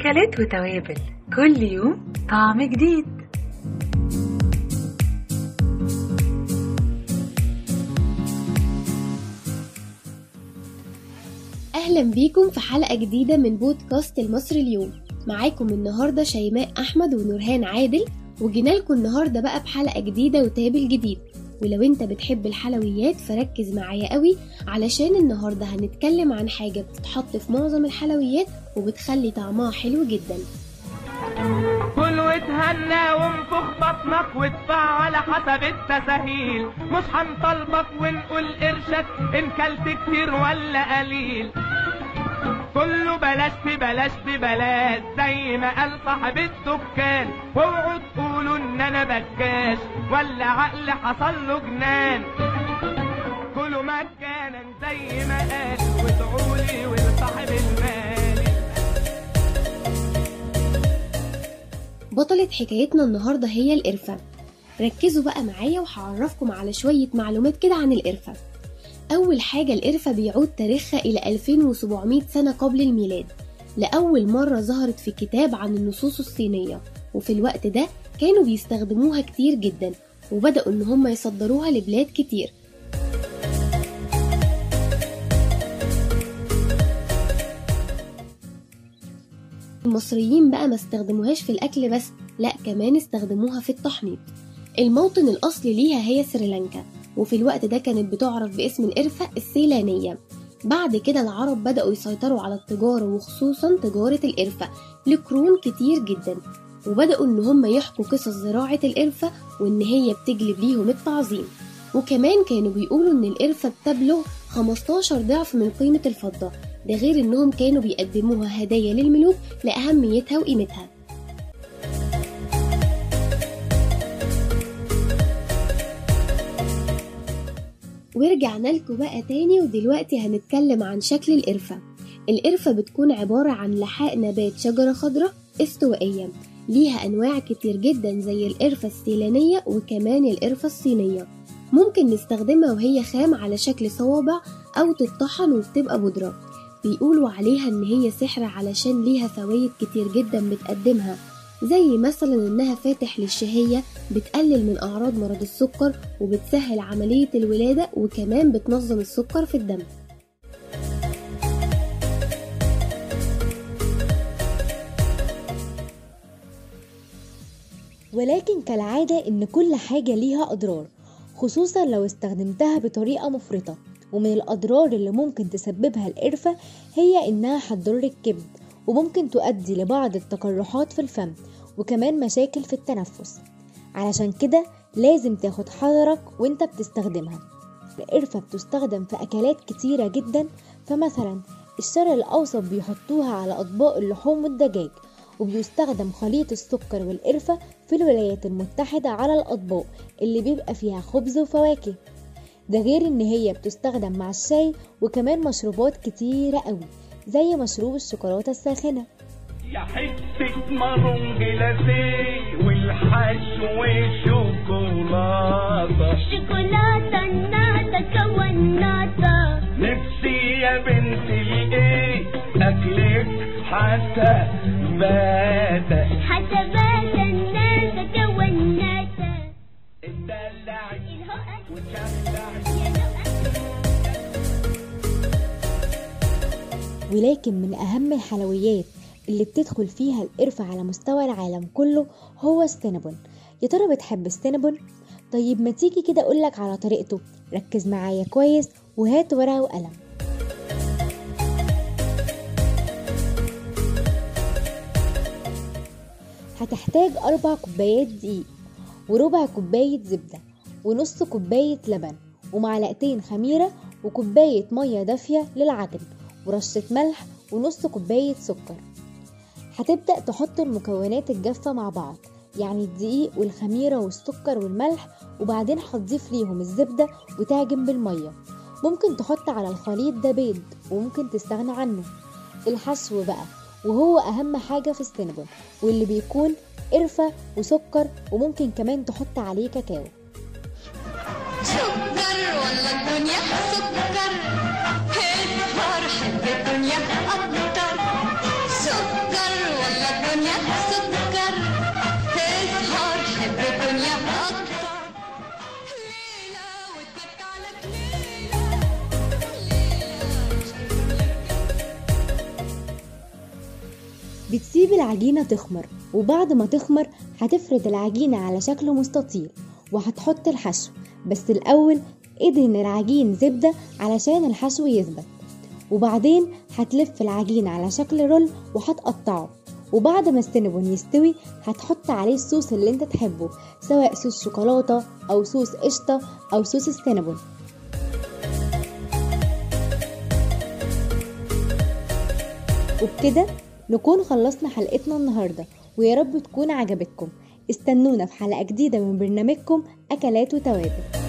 أكلات وتوابل. كل يوم طعم جديد. أهلا بيكم في حلقة جديدة من بودكاست المصري اليوم. معاكم النهاردة شيماء أحمد ونورهان عادل وجينا لكم النهاردة بقى بحلقة جديدة وتابل جديد. ولو انت بتحب الحلويات فركز معايا قوي علشان النهاردة هنتكلم عن حاجة بتتحط في معظم الحلويات وبتخلي طعمها حلو جدا. كل وتهنى وانفخ بطنك وادفع على حسب التساهيل. مش هنطلبك ونقول قرشك إن كلت كتير ولا قليل. كله بلاش في بلاش في بلاش زي ما قال صاحب الدكان واوعوا تقولوا إن أنا بكاش ولا عقل حصل له جنان. كله مجانا زي ما قال وادعوا لي ولصاحب المال. بطلة حكايتنا النهاردة هي القرفة. ركزوا بقى معايا وهعرفكم على شوية معلومات كده عن القرفة. أول حاجة القرفة بيعود تاريخها إلى 2700 سنة قبل الميلاد لأول مرة ظهرت في كتاب عن النصوص الصينية وفي الوقت ده كانوا بيستخدموها كتير جدا وبدأوا إن هم يصدروها لبلاد كتير. المصريين بقى ما استخدموهاش في الأكل بس لا كمان استخدموها في التحنيط. الموطن الأصلي ليها هي سريلانكا. وفي الوقت ده كانت بتعرف باسم القرفة السيلانية. بعد كده العرب بدأوا يسيطروا على التجارة وخصوصا تجارة القرفة لقرون كتير جدا. وبدأوا إن هم يحكوا قصص زراعة القرفة وإن هي بتجلب ليهم التعظيم. وكمان كانوا بيقولوا إن القرفة بتبلغ 15 ضعف من قيمة الفضة. ده غير إنهم كانوا بيقدموها هدايا للملوك لأهميتها وقيمتها. ورجعنا لكم بقى تاني ودلوقتي هنتكلم عن شكل القرفة. القرفة بتكون عبارة عن لحاء نبات شجرة خضراء استوائية. ليها أنواع كتير جدا زي القرفة السيلانية وكمان القرفة الصينية. ممكن نستخدمها وهي خام على شكل صوابع أو تتطحن وبتبقى بودرة. بيقولوا عليها إن هي سحر علشان ليها فوايد كتير جدا بتقدمها. زي مثلا إنها فاتح للشهية بتقلل من أعراض مرض السكر وبتسهل عملية الولادة وكمان بتنظم السكر في الدم. ولكن كالعادة إن كل حاجة ليها أضرار خصوصا لو استخدمتها بطريقة مفرطة. ومن الأضرار اللي ممكن تسببها القرفة هي إنها هتضر الكبد. وممكن تؤدي لبعض التقرحات في الفم وكمان مشاكل في التنفس. علشان كده لازم تاخد حذرك وانت بتستخدمها. القرفة بتستخدم في أكلات كتيرة جدا فمثلا الشرق الأوسط بيحطوها على أطباق اللحوم والدجاج وبيستخدم خليط السكر والقرفة في الولايات المتحدة على الأطباق اللي بيبقى فيها خبز وفواكه. ده غير إن هي بتستخدم مع الشاي وكمان مشروبات كتيرة قوي. زي مشروب الشوكولاتة الساخنة. يا حتة مارون جلاسيه والحشو شوكولاتة شوكولاتة ناتا كوناتا نفسي يا بنت الايه أكلك حتى بات ولكن من أهم الحلويات اللي بتدخل فيها القرفة على مستوى العالم كله هو السينابون. يا ترى بتحب السينابون؟ طيب ما تيجي كده أقولك على طريقته. ركز معايا كويس وهات ورقة وقلم. هتحتاج أربع كوبايات دقيق وربع كوباية زبدة ونص كوباية لبن ومعلقتين خميرة وكوباية مية دافية للعجن. ورشة ملح ونص كوباية سكر. هتبدأ تحط المكونات الجافة مع بعض يعني الدقيق والخميرة والسكر والملح وبعدين هتضيف ليهم الزبدة وتعجن بالمية. ممكن تحط على الخليط ده بيض وممكن تستغنى عنه. الحشو بقى وهو أهم حاجة في السينابون واللي بيكون قرفة وسكر وممكن كمان تحط عليه كاكاو. سكر ولا الدنيا سكر؟ بتسيب العجينة تخمر وبعد ما تخمر هتفرد العجينة على شكل مستطيل وهتحط الحشو بس الأول ادهن العجين زبدة علشان الحشو يثبت وبعدين هتلف العجينة على شكل رول وهتقطعه وبعد ما السينابون يستوي هتحط عليه الصوص اللي انت تحبه سواء صوص شوكولاتة أو صوص قشطة أو صوص السينابون. وبكده نكون خلصنا حلقتنا النهاردة ويا رب تكون عجبتكم. استنونا في حلقة جديدة من برنامجكم أكلات وتوابل.